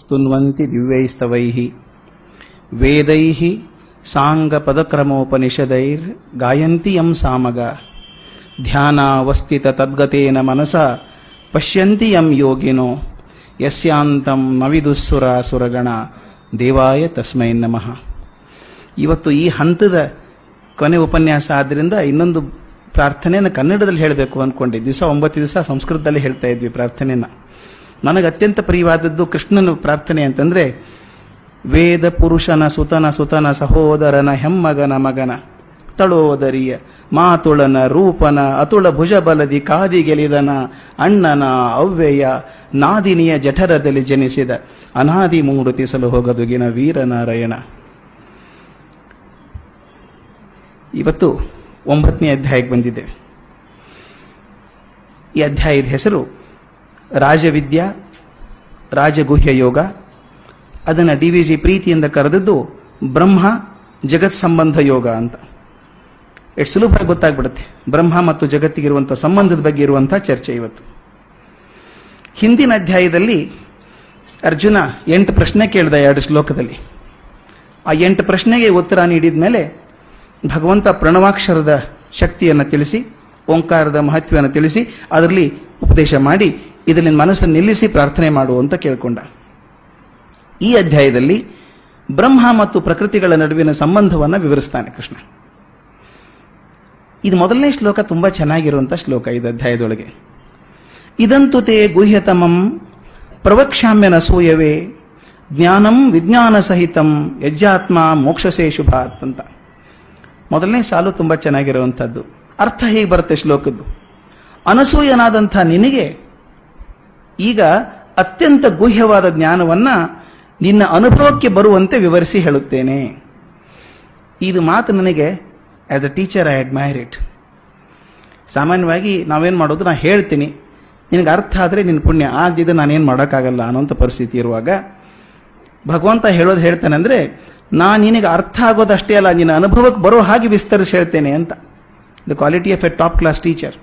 ಸ್ತುನ್ವಂತಿ ದಿವ್ಯೈಸ್ತವೈಹಿ ವೇದೈಹಿ ಸಾಂಗ ಪದಕ್ರಮೋಪನಿಷದೈರ್ ಗಾಯಂತಿ M Samaga ಧ್ಯಾನಾವಸ್ಥಿತ ತದ್ಗತೇನ ಮನಸ ಪಶ್ಯಂತಿ M ಯೋಗಿನೋ ಯಸ್ಯಾಂತಂ ನವಿದುಸ್ಸುರ ಸುರಗಣ ದೇವಾಯ ತಸ್ಮೈ ನಮಃ ಇವತ್ತು ಈ ಹಂತದ ಕೊನೆ ಉಪನ್ಯಾಸ ಆದ್ದರಿಂದ ಇನ್ನೊಂದು ಪ್ರಾರ್ಥನೆಯನ್ನು ಕನ್ನಡದಲ್ಲಿ ಹೇಳಬೇಕು ಅನ್ಕೊಂಡೆ ದಿವಸ ಒಂಬತ್ತು ದಿವಸ ಸಂಸ್ಕೃತದಲ್ಲಿ ಹೇಳ್ತಾ ಇದ್ವಿ ಪ್ರಾರ್ಥನೆಯನ್ನ. ನನಗೆ ಅತ್ಯಂತ ಪ್ರಿಯವಾದದ್ದು ಕೃಷ್ಣನ ಪ್ರಾರ್ಥನೆ ಅಂತಂದ್ರೆ, ವೇದ ಪುರುಷನ ಸುತನ ಸುತನ ಸಹೋದರನ ಹೆಮ್ಮಗನ ಮಗನ, ತಳೋದರಿಯ ಮಾತುಳನ ರೂಪನ, ಅತುಳ ಭುಜಬಲದಿ ಕಾದಿಗೆಲಿದನ ಅಣ್ಣನ ಅವ್ಯಯ ನಾದಿನಿಯ ಜಠರದಲ್ಲಿ ಜನಿಸಿದ ಅನಾದಿ ಮೂಡುತಿಸಲು ಹೋಗದುಗಿನ ವೀರನಾರಾಯಣ. ಇವತ್ತು ಒಂಬತ್ತನೇ ಅಧ್ಯಾಯಕ್ಕೆ ಬಂದಿದ್ದೇವೆ. ಈ ಅಧ್ಯಾಯದ ಹೆಸರು ರಾಜವಿದ್ಯಾ, ರಾಜಗುಹ್ಯ ಯೋಗ, ಅದನ್ನು ಡಿ ವಿ ಜಿ ಪ್ರೀತಿಯಿಂದ ಕರೆದದ್ದು ಬ್ರಹ್ಮ ಜಗತ್ ಸಂಬಂಧ ಯೋಗ ಅಂತ. ಎಷ್ಟು ಸುಲಭ ಗೊತ್ತಾಗ್ಬಿಡುತ್ತೆ. ಬ್ರಹ್ಮ ಮತ್ತು ಜಗತ್ತಿಗಿರುವಂತಹ ಸಂಬಂಧದ ಬಗ್ಗೆ ಇರುವಂತಹ ಚರ್ಚೆ ಇವತ್ತು. ಹಿಂದಿನ ಅಧ್ಯಾಯದಲ್ಲಿ ಅರ್ಜುನ ಎಂಟು ಪ್ರಶ್ನೆ ಕೇಳಿದ ಎರಡು ಶ್ಲೋಕದಲ್ಲಿ. ಆ ಎಂಟು ಪ್ರಶ್ನೆಗೆ ಉತ್ತರ ನೀಡಿದ ಮೇಲೆ ಭಗವಂತ ಪ್ರಣವಾಕ್ಷರದ ಶಕ್ತಿಯನ್ನು ತಿಳಿಸಿ, ಓಂಕಾರದ ಮಹತ್ವವನ್ನು ತಿಳಿಸಿ, ಅದರಲ್ಲಿ ಉಪದೇಶ ಮಾಡಿ ಇದರಲ್ಲಿ ಮನಸ್ಸನ್ನು ನಿಲ್ಲಿಸಿ ಪ್ರಾರ್ಥನೆ ಮಾಡು ಅಂತ ಕೇಳ್ಕೊಂಡ. ಈ ಅಧ್ಯಾಯದಲ್ಲಿ ಬ್ರಹ್ಮ ಮತ್ತು ಪ್ರಕೃತಿಗಳ ನಡುವಿನ ಸಂಬಂಧವನ್ನು ವಿವರಿಸ್ತಾನೆ ಕೃಷ್ಣ. ಇದು ಮೊದಲನೇ ಶ್ಲೋಕ ತುಂಬಾ ಚೆನ್ನಾಗಿರುವಂತಹ ಶ್ಲೋಕ ಇದು ಅಧ್ಯಾಯದೊಳಗೆ. ಇದಂತು ತೇ ಗುಹ್ಯತಮಂ ಪ್ರವಕ್ಷಾಮ್ಯನ ಸೂಯವೇ ಜ್ಞಾನಂ ವಿಜ್ಞಾನ ಸಹಿತಂ ಯಜ್ಜಾತ್ಮ ಮೋಕ್ಷಸೇ ಶುಭ ಅಂತ. ಮೊದಲನೇ ಸಾಲು ತುಂಬಾ ಚೆನ್ನಾಗಿರುವಂಥದ್ದು. ಅರ್ಥ ಹೇಗೆ ಬರುತ್ತೆ ಶ್ಲೋಕದ್ದು? ಅನಸೂಯನಾದಂಥ ನಿನಗೆ ಈಗ ಅತ್ಯಂತ ಗುಹ್ಯವಾದ ಜ್ಞಾನವನ್ನ ನಿನ್ನ ಅನುಭವಕ್ಕೆ ಬರುವಂತೆ ವಿವರಿಸಿ ಹೇಳುತ್ತೇನೆ. ಇದು ಮಾತು ನನಗೆ as a teacher I admire it ಸಾಮಾನ್ಯವಾಗಿ ನಾವೇನ್ ಮಾಡೋದು, ನಾ ಹೇಳ್ತೀನಿ. ನಿನಗೆ ಅರ್ಥ ಆದರೆ ನಿನ್ನ ಪುಣ್ಯ ಆದ್ಯದ ನಾನೇನು ಮಾಡೋಕ್ಕಾಗಲ್ಲ ಅನ್ನೋಂಥ ಪರಿಸ್ಥಿತಿ ಇರುವಾಗ, ಭಗವಂತ ಹೇಳೋದು ಹೇಳ್ತಾನೆ ಅಂದ್ರೆ ನಾ ನಿನಗೆ ಅರ್ಥ ಆಗೋದಷ್ಟೇ ಅಲ್ಲ, ನಿನ್ನ ಅನುಭವಕ್ಕೆ ಬರೋ ಹಾಗೆ ವಿಸ್ತರಿಸಿ ಹೇಳ್ತೇನೆ ಅಂತ. The quality of a top class teacher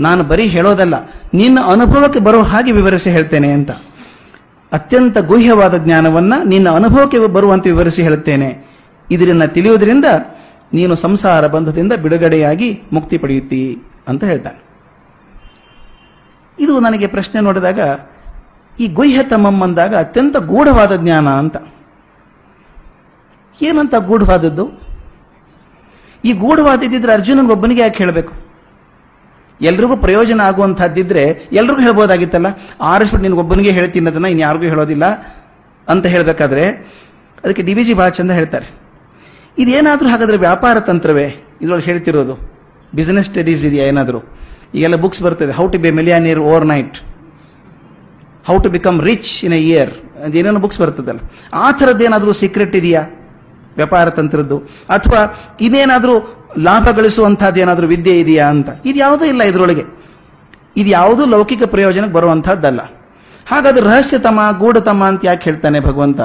ನಾನು ಬರೀ ಹೇಳೋದಲ್ಲ, ನಿನ್ನ ಅನುಭವಕ್ಕೆ ಬರೋ ಹಾಗೆ ವಿವರಿಸಿ ಹೇಳ್ತೇನೆ ಅಂತ. ಅತ್ಯಂತ ಗುಹ್ಯವಾದ ಜ್ಞಾನವನ್ನ ನಿನ್ನ ಅನುಭವಕ್ಕೆ ಬರುವಂತೆ ವಿವರಿಸಿ ಹೇಳುತ್ತೇನೆ. ಇದರಿಂದ ತಿಳಿಯುವುದರಿಂದ ನೀನು ಸಂಸಾರ ಬಂಧದಿಂದ ಬಿಡುಗಡೆಯಾಗಿ ಮುಕ್ತಿ ಪಡೆಯುತ್ತಿ ಅಂತ ಹೇಳ್ತಾನೆ. ಇದು ನನಗೆ ಪ್ರಶ್ನೆ ನೋಡಿದಾಗ, ಈ ಗುಹ್ಯ ಅಂದಾಗ ಅತ್ಯಂತ ಗೂಢವಾದ ಜ್ಞಾನ ಅಂತ. ಏನಂತ ಗೂಢವಾದದ್ದು? ಈ ಗೂಢವಾದಿದ್ದಿದ್ರೆ ಅರ್ಜುನನ್ ಒಬ್ಬನಿಗೆ ಯಾಕೆ ಹೇಳಬೇಕು? ಎಲ್ರಿಗೂ ಪ್ರಯೋಜನ ಆಗುವಂತಹದ್ದಿದ್ರೆ ಎಲ್ರಿಗೂ ಹೇಳ್ಬೋದಾಗಿತ್ತಲ್ಲ? ಆರಿಸ್ಬಿಟ್ಟು ನಿನ್ಗೊಬ್ಬನಿಗೆ ಹೇಳ್ತೀನಿ ಅದನ್ನ ಇನ್ಯಾರಿಗೂ ಹೇಳೋದಿಲ್ಲ ಅಂತ ಹೇಳಬೇಕಾದ್ರೆ, ಅದಕ್ಕೆ ಡಿ ವಿ ಜಿ ಬಹಳ ಚಂದ ಹೇಳ್ತಾರೆ. ಇದೇನಾದ್ರೂ ಹಾಗಾದ್ರೆ ವ್ಯಾಪಾರ ತಂತ್ರವೇ? ಇದ್ರೊಳಗೆ ಹೇಳ್ತಿರೋದು. ಬಿಸಿನೆಸ್ ಸ್ಟಡೀಸ್ ಇದೆಯಾ ಏನಾದರೂ? ಈಗೆಲ್ಲ ಬುಕ್ಸ್ ಬರ್ತದೆ. How to be millionaire overnight how to become rich in a year ಏನೇನೋ ಬುಕ್ಸ್ ಬರ್ತದಲ್ಲ. ಆ ಥರದ್ದೇನಾದರೂ ಸೀಕ್ರೆಟ್ ಇದೆಯಾ? ವ್ಯಾಪಾರ ತಂತ್ರದ್ದು. ಅಥವಾ ಇದೇನಾದ್ರೂ ಲಾಭ ಗಳಿಸುವಂತಹದ್ದು ಏನಾದರೂ ವಿದ್ಯೆ ಇದೆಯಾ ಅಂತ. ಇದು ಯಾವುದೂ ಇಲ್ಲ ಇದರೊಳಗೆ. ಇದು ಯಾವುದೂ ಲೌಕಿಕ ಪ್ರಯೋಜನಕ್ಕೆ ಬರುವಂತಹದ್ದಲ್ಲ ಹಾಗಾದ್ರೆ ರಹಸ್ಯತಮ, ಗೂಢತಮ ಅಂತ ಯಾಕೆ ಹೇಳ್ತಾನೆ ಭಗವಂತ?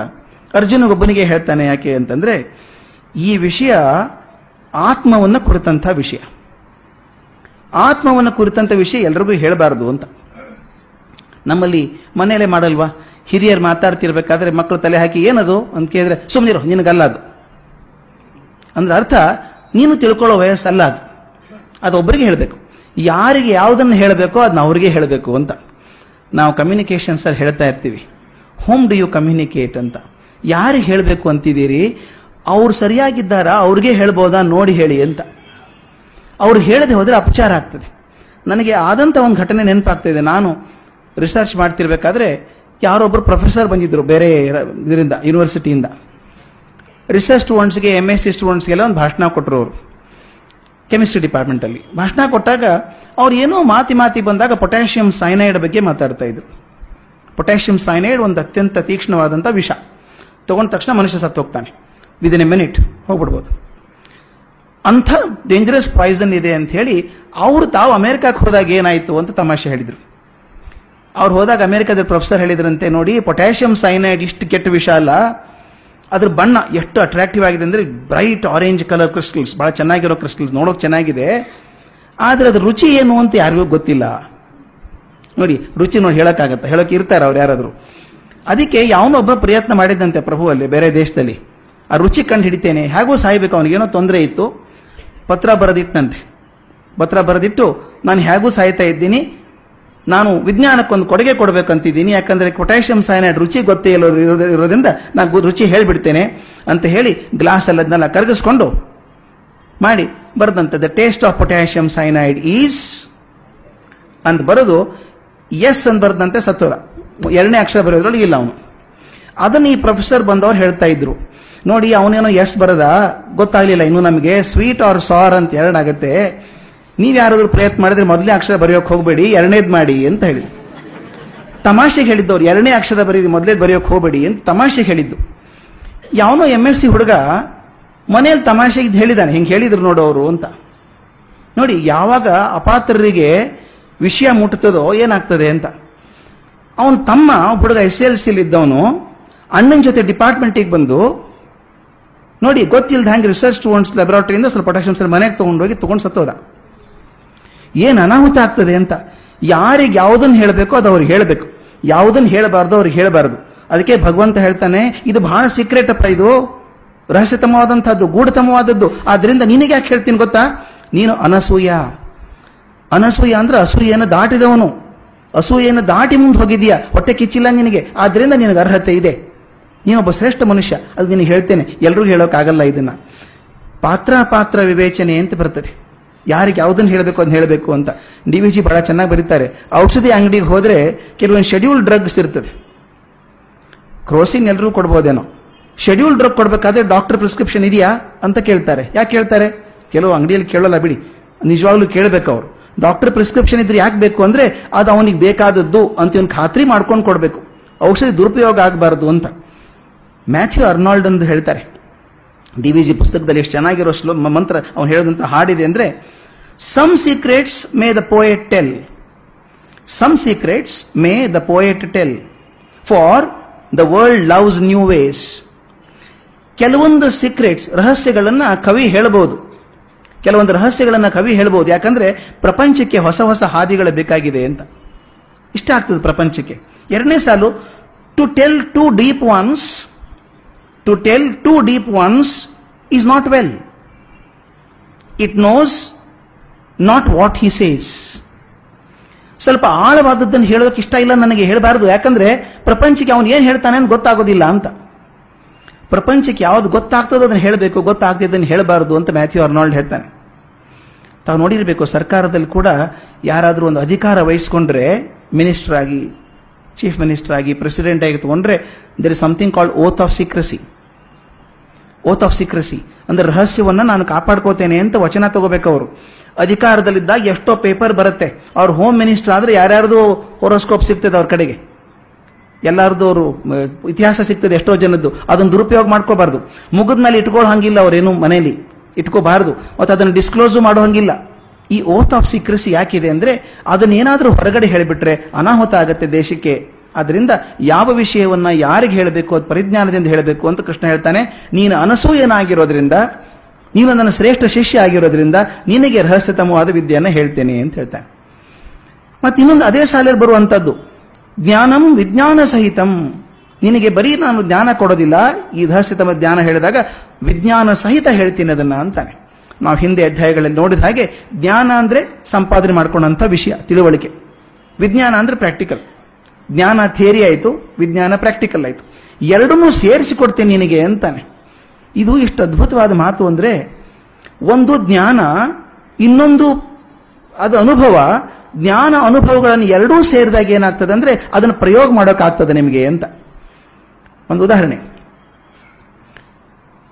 ಅರ್ಜುನಗೊಬ್ಬನಿಗೆ ಹೇಳ್ತಾನೆ ಯಾಕೆ ಅಂತಂದ್ರೆ, ಈ ವಿಷಯ ಆತ್ಮವನ್ನ ಕುರಿತಂತಹ ವಿಷಯ. ಆತ್ಮವನ್ನ ಕುರಿತಂತ ವಿಷಯ ಎಲ್ರಿಗೂ ಹೇಳಬಾರದು ಅಂತ. ನಮ್ಮಲ್ಲಿ ಮನೆಯಲ್ಲೇ ಮಾಡಲ್ವಾ? ಹಿರಿಯರು ಮಾತಾಡ್ತಿರ್ಬೇಕಾದ್ರೆ ಮಕ್ಕಳು ತಲೆ ಹಾಕಿ ಏನದು? ಅಂತ ಕೇಳಿದ್ರೆ ಸುಮ್ಮನಿರು ನಿನಗಲ್ಲ ಅದು. ಅಂದ್ರೆ ಅರ್ಥ ನೀನು ತಿಳ್ಕೊಳ್ಳೋ ವಯಸ್ಸಲ್ಲ ಅದು. ಅದು ಒಬ್ಬರಿಗೆ ಹೇಳಬೇಕು. ಯಾರಿಗೆ ಯಾವುದನ್ನು ಹೇಳಬೇಕೋ ಅದನ್ನ ಅವ್ರಿಗೆ ಹೇಳಬೇಕು ಅಂತ. ನಾವು ಕಮ್ಯುನಿಕೇಶನ್ಸ್ ಸರ್ ಹೇಳ್ತಾ ಇರ್ತೀವಿ. ಹೋಮ್ ಡು ಯು ಕಮ್ಯುನಿಕೇಟ್ ಅಂತ. ಯಾರಿಗೆ ಹೇಳಬೇಕು ಅಂತಿದ್ದೀರಿ? ಅವ್ರು ಸರಿಯಾಗಿದ್ದಾರಾ? ಅವ್ರಿಗೆ ಹೇಳ್ಬೋದಾ? ನೋಡಿ ಹೇಳಿ ಅಂತ. ಅವ್ರು ಹೇಳದೆ ಹೋದರೆ ಅಪಚಾರ ಆಗ್ತದೆ. ನನಗೆ ಆದಂತ ಒಂದು ಘಟನೆ ನೆನಪಾಗ್ತಿದೆ ನಾನು ರಿಸರ್ಚ್ ಮಾಡ್ತಿರ್ಬೇಕಾದ್ರೆ ಯಾರೊಬ್ಬರು ಪ್ರೊಫೆಸರ್ ಬಂದಿದ್ರು ಬೇರೆ ಇದರಿಂದ ಯೂನಿವರ್ಸಿಟಿಯಿಂದ ರಿಸರ್ಚ್ ಸ್ಟೂಡೆಂಟ್ಸ್ಗೆ ಎಂ ಎಸ್ ಸಿ ಸ್ಟೂಡೆಂಟ್ಸ್ಗೆಲ್ಲ ಒಂದು ಭಾಷಣ ಕೊಟ್ಟರು ಅವರು. ಕೆಮಿಸ್ಟ್ರಿ ಡಿಪಾರ್ಟ್ಮೆಂಟಲ್ಲಿ ಭಾಷಣ ಕೊಟ್ಟಾಗ ಅವ್ರು ಏನೋ ಮಾತಿ ಮಾತಿ ಬಂದಾಗ ಪೊಟ್ಯಾಷಿಯಂ ಸೈನೈಡ್ ಬಗ್ಗೆ ಮಾತಾಡ್ತಾ ಇದ್ರು. ಪೊಟ್ಯಾಷಿಯಂ ಸೈನೈಡ್ ಒಂದು ಅತ್ಯಂತ ತೀಕ್ಷ್ಣವಾದಂಥ ವಿಷ. ತಗೊಂಡ ತಕ್ಷಣ ಮನುಷ್ಯ ಸತ್ತು ಹೋಗ್ತಾನೆ. ವಿದಿನ್ ಎ ಮಿನಿಟ್ ಹೋಗ್ಬಿಡ್ಬೋದು. ಅಂಥ ಡೇಂಜರಸ್ ಪಾಯ್ಸನ್ ಇದೆ ಅಂತ ಹೇಳಿ ಅವರು ತಾವು ಅಮೆರಿಕಕ್ಕೆ ಹೋದಾಗ ಏನಾಯಿತು ಅಂತ ತಮಾಷೆ ಹೇಳಿದರು. ಅವ್ರು ಹೋದಾಗ ಅಮೆರಿಕದ ಪ್ರೊಫೆಸರ್ ಹೇಳಿದ್ರಂತೆ ನೋಡಿ ಪೊಟ್ಯಾಷಿಯಂ ಸೈನೈಡ್ ಇಷ್ಟು ಕೆಟ್ಟ ವಿಷ ಅಲ್ಲ ಅದ್ರ ಬಣ್ಣ ಎಷ್ಟು ಅಟ್ರಾಕ್ಟಿವ್ ಆಗಿದೆ ಅಂದ್ರೆ ಬ್ರೈಟ್ ಆರೆಂಜ್ ಕಲರ್ ಕ್ರಿಸ್ಟಲ್ಸ್ ಬಹಳ ಚೆನ್ನಾಗಿರೋ ಕ್ರಿಸ್ಟಲ್ಸ್ ನೋಡೋಕೆ ಚೆನ್ನಾಗಿದೆ. ಆದ್ರೆ ಅದ್ರ ರುಚಿ ಏನು ಅಂತ ಯಾರಿಗೂ ಗೊತ್ತಿಲ್ಲ. ನೋಡಿ, ರುಚಿ ನೋಡಿ ಹೇಳಕ್ಕಾಗತ್ತ? ಹೇಳೋಕೆ ಇರ್ತಾರೆ ಅವ್ರು ಯಾರಾದ್ರು. ಅದಕ್ಕೆ ಯಾವನೊಬ್ಬ ಪ್ರಯತ್ನ ಮಾಡಿದಂತೆ ಪ್ರಭುವಲ್ಲಿ ಬೇರೆ ದೇಶದಲ್ಲಿ. ಆ ರುಚಿ ಕಂಡು ಹಿಡಿತೇನೆ. ಹೇಗೂ ಸಾಯ್ಬೇಕು ಅವನಿಗೇನೋ ತೊಂದರೆ ಇತ್ತು. ಪತ್ರ ಬರೆದಿಟ್ಟನಂತೆ. ಪತ್ರ ಬರೆದಿಟ್ಟು, ನಾನು ಹೇಗೂ ಸಾಯ್ತಾ ಇದ್ದೀನಿ. ನಾನು ವಿಜ್ಞಾನಕ್ಕೊಂದು ಕೊಡುಗೆ ಕೊಡಬೇಕಂತಿದ್ದೀನಿ, ಯಾಕಂದ್ರೆ ಪೊಟ್ಯಾಷಿಯಂ ಸೈನೈಡ್ ರುಚಿ ಗೊತ್ತೇ ಇರೋದ್ರಿಂದ ನಾನು ರುಚಿ ಹೇಳಿಬಿಡ್ತೇನೆ ಅಂತ ಹೇಳಿ ಗ್ಲಾಸ್ ಅಲ್ಲದನ್ನೆಲ್ಲ ಕರಗಿಸ್ಕೊಂಡು ಮಾಡಿ ಬರೆದಂತೆ the taste of potassium cyanide is ಅಂತ ಬರೆದು ಎಸ್ ಅಂತ ಬರೆದಂತೆ ಸತ್ತೋದ ಎರಡನೇ ಅಕ್ಷರ ಬರೆಯೋದ್ರೊಳಗೆ ಇಲ್ಲ ಅವನು. ಅದನ್ನ ಈ ಪ್ರೊಫೆಸರ್ ಬಂದವರು ಹೇಳ್ತಾ ಇದ್ರು. ನೋಡಿ, ಅವನೇನೋ ಎಸ್ ಬರದ, ಗೊತ್ತಾಗ್ಲಿಲ್ಲ. ಇನ್ನು ನಮಗೆ ಸ್ವೀಟ್ ಆರ್ ಸಾರ್ ಅಂತ ಎರಡಾಗತ್ತೆ. ನೀವ್ ಯಾರಾದ್ರೂ ಪ್ರಯತ್ನ ಮಾಡಿದ್ರೆ ಮೊದಲೇ ಅಕ್ಷರ ಬರೆಯೋಕೆ ಹೋಗಬೇಡಿ, ಎರಡನೇದ್ ಮಾಡಿ ಅಂತ ಹೇಳಿ. ತಮಾಷೆಗೆ ಹೇಳಿದ್ದವ್ರು, ಎರಡನೇ ಅಕ್ಷರ ಬರೀರಿ ಮೊದಲೇ ಬರೆಯೋಕೆ ಹೋಗಬೇಡಿ ಅಂತ ತಮಾಷೆಗೆ ಹೇಳಿದ್ದು. ಯಾವನೋ ಎಂ ಎಸ್ ಸಿ ಹುಡುಗ ಮನೆಯಲ್ಲಿ ತಮಾಷೆ ಇದ್ ಹೇಳಿದಾನೆ, ಹಿಂಗೆ ಹೇಳಿದ್ರು ನೋಡೋರು ಅಂತ. ನೋಡಿ, ಯಾವಾಗ ಅಪಾತ್ರರಿಗೆ ವಿಷಯ ಮುಟ್ಟುತ್ತದೋ ಏನಾಗ್ತದೆ ಅಂತ. ಅವನು ತಮ್ಮ ಹುಡುಗ ಎಸ್ ಎಲ್ ಸಿಲಿ ಇದ್ದವನು, ಅಣ್ಣನ ಜೊತೆ ಡಿಪಾರ್ಟ್ಮೆಂಟಿಗೆ ಬಂದು, ನೋಡಿ ಗೊತ್ತಿಲ್ಲದ ಹಂಗೆ ರಿಸರ್ಚ್ ಸ್ಟೂಡೆಂಟ್ಸ್ ಲ್ಯಾಬೊರೇಟರಿಯಿಂದ ಸ್ವಲ್ಪ ಪೊಟಾಷಿಯಂ ಸರ್ ಮನೆಗೆ ತಗೊಂಡೋಗಿ ತಗೊಂಡು ಸತ್ತೋದ. ಏನ್ ಅನಾಹುತ ಆಗ್ತದೆ ಅಂತ ಯಾರಿಗೆ ಯಾವುದನ್ನು ಹೇಳಬೇಕೋ ಅದು ಅವ್ರಿಗೆ ಹೇಳಬೇಕು. ಯಾವುದನ್ನು ಹೇಳಬಾರ್ದು ಅವ್ರಿಗೆ ಹೇಳಬಾರದು. ಅದಕ್ಕೆ ಭಗವಂತ ಹೇಳ್ತಾನೆ, ಇದು ಬಹಳ ಸೀಕ್ರೆಟ್ ಅಪ್ಪ ಇದು. ರಹಸ್ಯತಮವಾದಂತಹದ್ದು ಗೂಢತಮವಾದದ್ದು. ಆದ್ರಿಂದ ನಿನಗೆ ಯಾಕೆ ಹೇಳ್ತೀನಿ ಗೊತ್ತಾ? ನೀನು ಅನಸೂಯ. ಅನಸೂಯ ಅಂದ್ರೆ ಅಸೂಯನ್ನು ದಾಟಿದವನು. ಅಸೂಯೆಯನ್ನು ದಾಟಿ ಮುಂದೆ ಹೋಗಿದೀಯಾ ಹೊಟ್ಟೆ ಕಿಚ್ಚಿಲ್ಲ ನಿನಗೆ. ಆದ್ರಿಂದ ನಿನಗೆ ಅರ್ಹತೆ ಇದೆ. ನೀನೊಬ್ಬ ಶ್ರೇಷ್ಠ ಮನುಷ್ಯ. ಅದು ನಿನಗೆ ಹೇಳ್ತೇನೆ. ಎಲ್ರಿಗೂ ಹೇಳೋಕ್ಕಾಗಲ್ಲ ಇದನ್ನ. ಪಾತ್ರ ಪಾತ್ರ ವಿವೇಚನೆ ಅಂತ ಬರ್ತದೆ. ಯಾರಿಗೆ ಯಾವುದನ್ನು ಹೇಳಬೇಕು ಅಂತ ಹೇಳಬೇಕು ಅಂತ. ಡಿ ವಿ ಜಿ ಬಹಳ ಚೆನ್ನಾಗಿ ಬರೀತಾರೆ. ಔಷಧಿ ಅಂಗಡಿಗೆ ಹೋದರೆ ಕೆಲವೊಂದು ಶೆಡ್ಯೂಲ್ ಡ್ರಗ್ಸ್ ಇರ್ತದೆ ಕ್ರೋಸಿನ್ ಎಲ್ಲರೂ ಕೊಡ್ಬೋದೇನೋ. ಶೆಡ್ಯೂಲ್ ಡ್ರಗ್ ಕೊಡಬೇಕಾದ್ರೆ ಡಾಕ್ಟರ್ ಪ್ರಿಸ್ಕ್ರಿಪ್ಷನ್ ಇದೆಯಾ ಅಂತ ಕೇಳ್ತಾರೆ. ಯಾಕೆ ಕೇಳ್ತಾರೆ? ಕೆಲವು ಅಂಗಡಿಯಲ್ಲಿ ಕೇಳಲ್ಲ ಬಿಡಿ. ನಿಜವಾಗ್ಲೂ ಕೇಳಬೇಕು ಅವರು. ಡಾಕ್ಟರ್ ಪ್ರಿಸ್ಕ್ರಿಪ್ಷನ್ ಇದ್ರೆ ಯಾಕೆ ಬೇಕು ಅಂದ್ರೆ ಅದು ಅವನಿಗೆ ಬೇಕಾದದ್ದು ಅಂತ ಒಂದು ಖಾತ್ರಿ ಮಾಡ್ಕೊಂಡು ಕೊಡಬೇಕು. ಔಷಧಿ ದುರುಪಯೋಗ ಆಗಬಾರದು ಅಂತ. ಮ್ಯಾಥ್ಯೂ ಅರ್ನಾಲ್ಡ್ ಅಂತ ಹೇಳ್ತಾರೆ. ಡಿ ವಿ ಜಿ ಪುಸ್ತಕದಲ್ಲಿ ಎಷ್ಟು ಚೆನ್ನಾಗಿರೋ ಶ್ಲೋ ಮಂತ್ರ ಅವನು ಹೇಳಿದಂತ ಹಾಡಿದೆ ಅಂದ್ರೆ some secrets may the poet tell some secrets may the poet tell for the world loves new ways ಕೆಲವೊಂದು ಸೀಕ್ರೆಟ್ಸ್ ರಹಸ್ಯಗಳನ್ನ ಕವಿ ಹೇಳಬಹುದು. ಕೆಲವೊಂದು ರಹಸ್ಯಗಳನ್ನ ಕವಿ ಹೇಳಬಹುದು. ಯಾಕಂದ್ರೆ, ಪ್ರಪಂಚಕ್ಕೆ ಹೊಸ ಹೊಸ ಹಾದಿಗಳು ಬೇಕಾಗಿದೆ ಅಂತ. ಇಷ್ಟ ಆಗ್ತದೆ ಪ್ರಪಂಚಕ್ಕೆ. ಎರಡನೇ ಸಾಲು to tell too deep ones to tell two deep ones is not well. It knows not what he says. ಸ್ವಲ್ಪ ಆಳವಾದದ್ದನ್ನು ಹೇಳೋಕೆ ಇಷ್ಟ ಇಲ್ಲ ನನಗೆ ಹೇಳಬಾರದು ಯಾಕಂದ್ರೆ ಪ್ರಪಂಚಕ್ಕೆ ಅವನು ಏನು ಹೇಳ್ತಾನೆ ಅಂತ ಗೊತ್ತಾಗೋದಿಲ್ಲ ಅಂತ ಪ್ರಪಂಚಕ್ಕೆ ಯಾವ್ದು ಗೊತ್ತಾಗ್ತದೋ ಅದನ್ನು ಹೇಳಬೇಕು ಗೊತ್ತಾಗ್ತಿದ್ದನ್ನು ಹೇಳಬಾರದು ಅಂತ ಮ್ಯಾಥ್ಯೂ ಅರ್ನಾಲ್ಡ್ ಹೇಳ್ತಾನೆ ತಾವು ನೋಡಿರಬೇಕು, ಸರ್ಕಾರದಲ್ಲಿ ಕೂಡ ಯಾರಾದರೂ ಒಂದು ಅಧಿಕಾರ ವಹಿಸಿಕೊಂಡ್ರೆ ಮಿನಿಸ್ಟರ್ ಆಗಿ, ಚೀಫ್ ಮಿನಿಸ್ಟರ್ ಆಗಿ, ಪ್ರೆಸಿಡೆಂಟ್ ಆಗಿ ತಗೊಂಡ್ರೆ there is something called oath of secrecy oath of secrecy ಅಂದ್ರೆ ರಹಸ್ಯವನ್ನ ನಾನು ಕಾಪಾಡ್ಕೋತೇನೆ ಅಂತ ವಚನ ತಗೋಬೇಕು ಅವರು ಅಧಿಕಾರದಲ್ಲಿದ್ದಾಗ ಎಷ್ಟೋ ಪೇಪರ್ ಬರುತ್ತೆ. ಅವ್ರ ಹೋಮ್ ಮಿನಿಸ್ಟರ್ ಆದ್ರೆ ಯಾರ್ಯಾರ್ದು ಹೊರೋಸ್ಕೋಪ್ ಸಿಗ್ತದೆ ಅವ್ರ ಕಡೆಗೆ. ಎಲ್ಲಾರ್ದು ಅವರು ಇತಿಹಾಸ ಸಿಗ್ತದೆ ಎಷ್ಟೋ ಜನದ್ದು. ಅದನ್ನು ದುರುಪಯೋಗ ಮಾಡ್ಕೋಬಾರ್ದು. ಮುಗಿದ ಮೇಲೆ ಇಟ್ಕೊಳ್ಳೋ ಹಂಗಿಲ್ಲ ಅವರೇನು ಮನೆಯಲ್ಲಿ ಇಟ್ಕೋಬಾರ್ದು. ಮತ್ತೆ ಅದನ್ನು ಡಿಸ್ಕ್ಲೋಸ್ ಮಾಡೋ ಹಂಗಿಲ್ಲ. ಈ ಓತ್ ಆಫ್ ಸೀಕ್ರೆಸಿ ಯಾಕಿದೆ ಅಂದ್ರೆ ಅದನ್ನೇನಾದ್ರೂ ಹೊರಗಡೆ ಹೇಳಿಬಿಟ್ರೆ ಅನಾಹುತ ಆಗುತ್ತೆ ದೇಶಕ್ಕೆ. ಅದರಿಂದ ಯಾವ ವಿಷಯವನ್ನ ಯಾರಿಗೆ ಹೇಳಬೇಕು, ಅದು ಪರಿಜ್ಞಾನದಿಂದ ಹೇಳಬೇಕು ಅಂತ ಕೃಷ್ಣ ಹೇಳ್ತಾನೆ. ನೀನು ಅನಸೂಯನಾಗಿರೋದ್ರಿಂದ, ನೀನು ನನ್ನ ಶ್ರೇಷ್ಠ ಶಿಷ್ಯ ಆಗಿರೋದ್ರಿಂದ ನಿನಗೆ ರಹಸ್ಯತಮವಾದ ವಿದ್ಯೆಯನ್ನು ಹೇಳ್ತೇನೆ ಅಂತ ಹೇಳ್ತಾನೆ. ಮತ್ತೆ ಇನ್ನೊಂದು ಅದೇ ಶಾಲೆಯಲ್ಲಿ ಬರುವಂತದ್ದು, ಜ್ಞಾನಂ ವಿಜ್ಞಾನ ಸಹಿತಂ. ನಿನಗೆ ಬರೀ ನಾನು ಜ್ಞಾನ ಕೊಡೋದಿಲ್ಲ, ಈ ರಹಸ್ಯತಮ ಜ್ಞಾನ ಹೇಳಿದಾಗ ವಿಜ್ಞಾನ ಸಹಿತ ಹೇಳ್ತೀನಿ ಅದನ್ನ ಅಂತಾನೆ. ನಾವು ಹಿಂದೆ ಅಧ್ಯಾಯಗಳಲ್ಲಿ ನೋಡಿದ ಹಾಗೆ, ಜ್ಞಾನ ಅಂದ್ರೆ ಸಂಪಾದನೆ ಮಾಡ್ಕೊಂಡಂತ ವಿಷಯ, ತಿಳುವಳಿಕೆ. ವಿಜ್ಞಾನ ಅಂದ್ರೆ ಪ್ರಾಕ್ಟಿಕಲ್ ಜ್ಞಾನ ಥಿಯರಿ ಆಯಿತು, ವಿಜ್ಞಾನ ಪ್ರಾಕ್ಟಿಕಲ್ ಆಯಿತು. ಎರಡನ್ನೂ ಸೇರಿಸಿ ಕೊಡ್ತೇನೆ ನಿನಗೆ ಅಂತಾನೆ. ಇದು ಇಷ್ಟು ಅದ್ಭುತವಾದ ಮಾತು ಅಂದ್ರೆ, ಒಂದು ಜ್ಞಾನ, ಇನ್ನೊಂದು ಅದು ಅನುಭವ, ಜ್ಞಾನ ಅನುಭವಗಳನ್ನು ಎರಡೂ ಸೇರಿದಾಗ ಏನಾಗ್ತದೆ ಅಂದ್ರೆ, ಅದನ್ನು ಪ್ರಯೋಗ ಮಾಡೋಕ್ಕಾಗ್ತದೆ ನಿಮಗೆ ಅಂತ. ಒಂದು ಉದಾಹರಣೆ.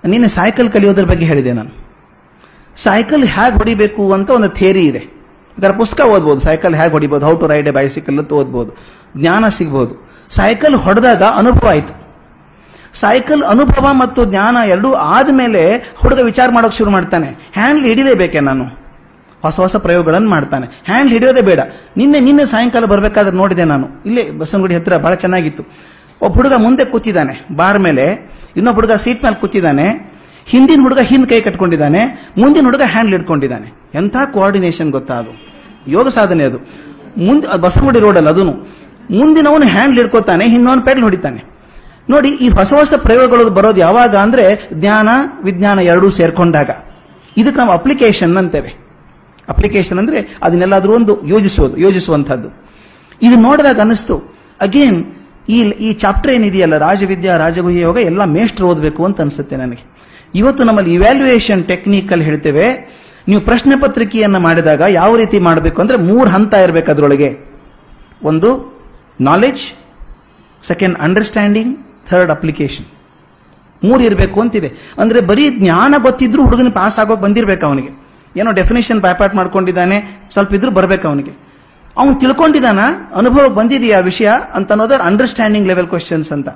ನೀನು ಸೈಕಲ್ ಕಲಿಯೋದ್ರ ಬಗ್ಗೆ ಹೇಳಿದೆ ನಾನು. ಸೈಕಲ್ ಹೇಗೆ ಹೊಡಿಬೇಕು ಅಂತ ಒಂದು ಥೇರಿ ಇದೆ. ಅದರ ಪುಸ್ತಕ ಓದ್ಬೋದು. ಸೈಕಲ್ ಹೇಗೆ ಹೊಡಿಬೋದು how to ride a bicycle ಅಂತ ಓದ್ಬೋದು. ಜ್ಞಾನ ಸಿಗ್ಬೋದು. ಸೈಕಲ್ ಹೊಡೆದಾಗ ಅನುಭವ ಆಯಿತು. ಸೈಕಲ್ ಅನುಭವ ಮತ್ತು ಜ್ಞಾನ ಎರಡೂ ಆದ್ಮೇಲೆ ಹುಡುಗ ವಿಚಾರ ಮಾಡೋಕೆ ಶುರು ಮಾಡ್ತಾನೆ. ಹ್ಯಾಂಡ್ಲ್ ಹಿಡಿಲೇಬೇಕೆ ನಾನು? ಹೊಸ ಹೊಸ ಪ್ರಯೋಗಗಳನ್ನು ಮಾಡ್ತಾನೆ. ಹ್ಯಾಂಡ್ಲ್ ಹಿಡಿಯೋದೇ ಬೇಡ. ನಿನ್ನೆ ನಿನ್ನೆ ಸಾಯಂಕಾಲ ಬರಬೇಕಾದ್ರೆ ನೋಡಿದೆ ನಾನು. ಇಲ್ಲೇ ಬಸವನಗುಡಿ ಹತ್ತಿರ ಬಹಳ ಚೆನ್ನಾಗಿತ್ತು. ಒಬ್ಬ ಹುಡುಗ ಮುಂದೆ ಕೂತಿದ್ದಾನೆ. ಬಾರ್ ಮೇಲೆ. ಇನ್ನೊಬ್ಬ ಹುಡುಗ ಸೀಟ್ ಮೇಲೆ ಕೂತಿದ್ದಾನೆ. ಹಿಂದಿನ ಹುಡುಗ ಹಿಂದ್ ಕೈ ಕಟ್ಕೊಂಡಿದ್ದಾನೆ. ಮುಂದಿನ ಹುಡುಗ ಹ್ಯಾಂಡ್ಲ್ ಹಿಡ್ಕೊಂಡಿದ್ದಾನೆ. ಎಂಥ ಕೋಆರ್ಡಿನೇಷನ್ ಗೊತ್ತಾ ಯೋಗ ಸಾಧನೆ ಅದು. ಮುಂದೆ ರೋಡ್ ರೋಡಲ್ಲಿ ಅದನ್ನು ಮುಂದಿನವನು ಹ್ಯಾಂಡ್ಲ್ ಹಿಡ್ಕೋತಾನೆ ಹಿಂದವನು ಪೆಡಲ್ ಹೊಡಿತಾನೆ. ನೋಡಿ, ಈ ಹೊಸ ಹೊಸ ಪ್ರಯೋಗಗಳು ಬರೋದು ಯಾವಾಗ ಅಂದ್ರೆ ಜ್ಞಾನ, ವಿಜ್ಞಾನ ಎರಡೂ ಸೇರ್ಕೊಂಡಾಗ. ಇದಕ್ಕೆ ನಾವು ಅಪ್ಲಿಕೇಶನ್ ಅಂತೇವೆ. ಅಪ್ಲಿಕೇಶನ್ ಅಂದ್ರೆ ಅದನ್ನೆಲ್ಲಾದ್ರೂ ಒಂದು ಯೋಜಿಸುವುದು ಯೋಜಿಸುವಂತಹದ್ದು ಇದು ನೋಡಿದಾಗ ಅನಿಸ್ತು ಅಗೇನ್ ಈ ಈ ಚಾಪ್ಟರ್ ಏನಿದೆಯಲ್ಲ, ರಾಜವಿದ್ಯಾ ರಾಜಗುಹ್ಯ ಯೋಗ, ಎಲ್ಲ ಮೇಷ್ಟ್ರು ಓದಬೇಕು ಅಂತ ಅನಿಸುತ್ತೆ ನನಗೆ. ಇವತ್ತು ನಮ್ಮಲ್ಲಿ ಇವ್ಯಾಲ್ಯೂಯೇಷನ್ ಟೆಕ್ನಿಕಲ್ ಹೇಳ್ತೇವೆ. ನೀವು ಪ್ರಶ್ನೆ ಪತ್ರಿಕೆಯನ್ನು ಮಾಡಿದಾಗ ಯಾವ ರೀತಿ ಮಾಡಬೇಕು ಅಂದ್ರೆ ಮೂರು ಹಂತ ಇರಬೇಕು ಅದರೊಳಗೆ. ಒಂದು knowledge second understanding third application ಮೂರು ಇರಬೇಕು ಅಂತಿದೆ. ಅಂದ್ರೆ ಬರೀ ಜ್ಞಾನ ಗೊತ್ತಿದ್ರು ಹುಡುಗನ ಪಾಸ್ ಆಗೋಕೆ ಬಂದಿರಬೇಕು ಅವನಿಗೆ. ಏನೋ ಡೆಫಿನೇಷನ್ ಬೈಪಾಟ್ ಮಾಡ್ಕೊಂಡಿದ್ದಾನೆ, ಸ್ವಲ್ಪ ಇದ್ರೂ ಬರಬೇಕು ಅವನಿಗೆ. ಅವನು ತಿಳ್ಕೊಂಡಿದ್ದಾನ? ಅನುಭವ ಬಂದಿದೆಯಾ ವಿಷಯ ಅಂತ ಅನ್ನೋದ್ರ ಅಂಡರ್ಸ್ಟ್ಯಾಂಡಿಂಗ್ ಲೆವೆಲ್ ಕ್ವಶನ್ಸ್ ಅಂತ.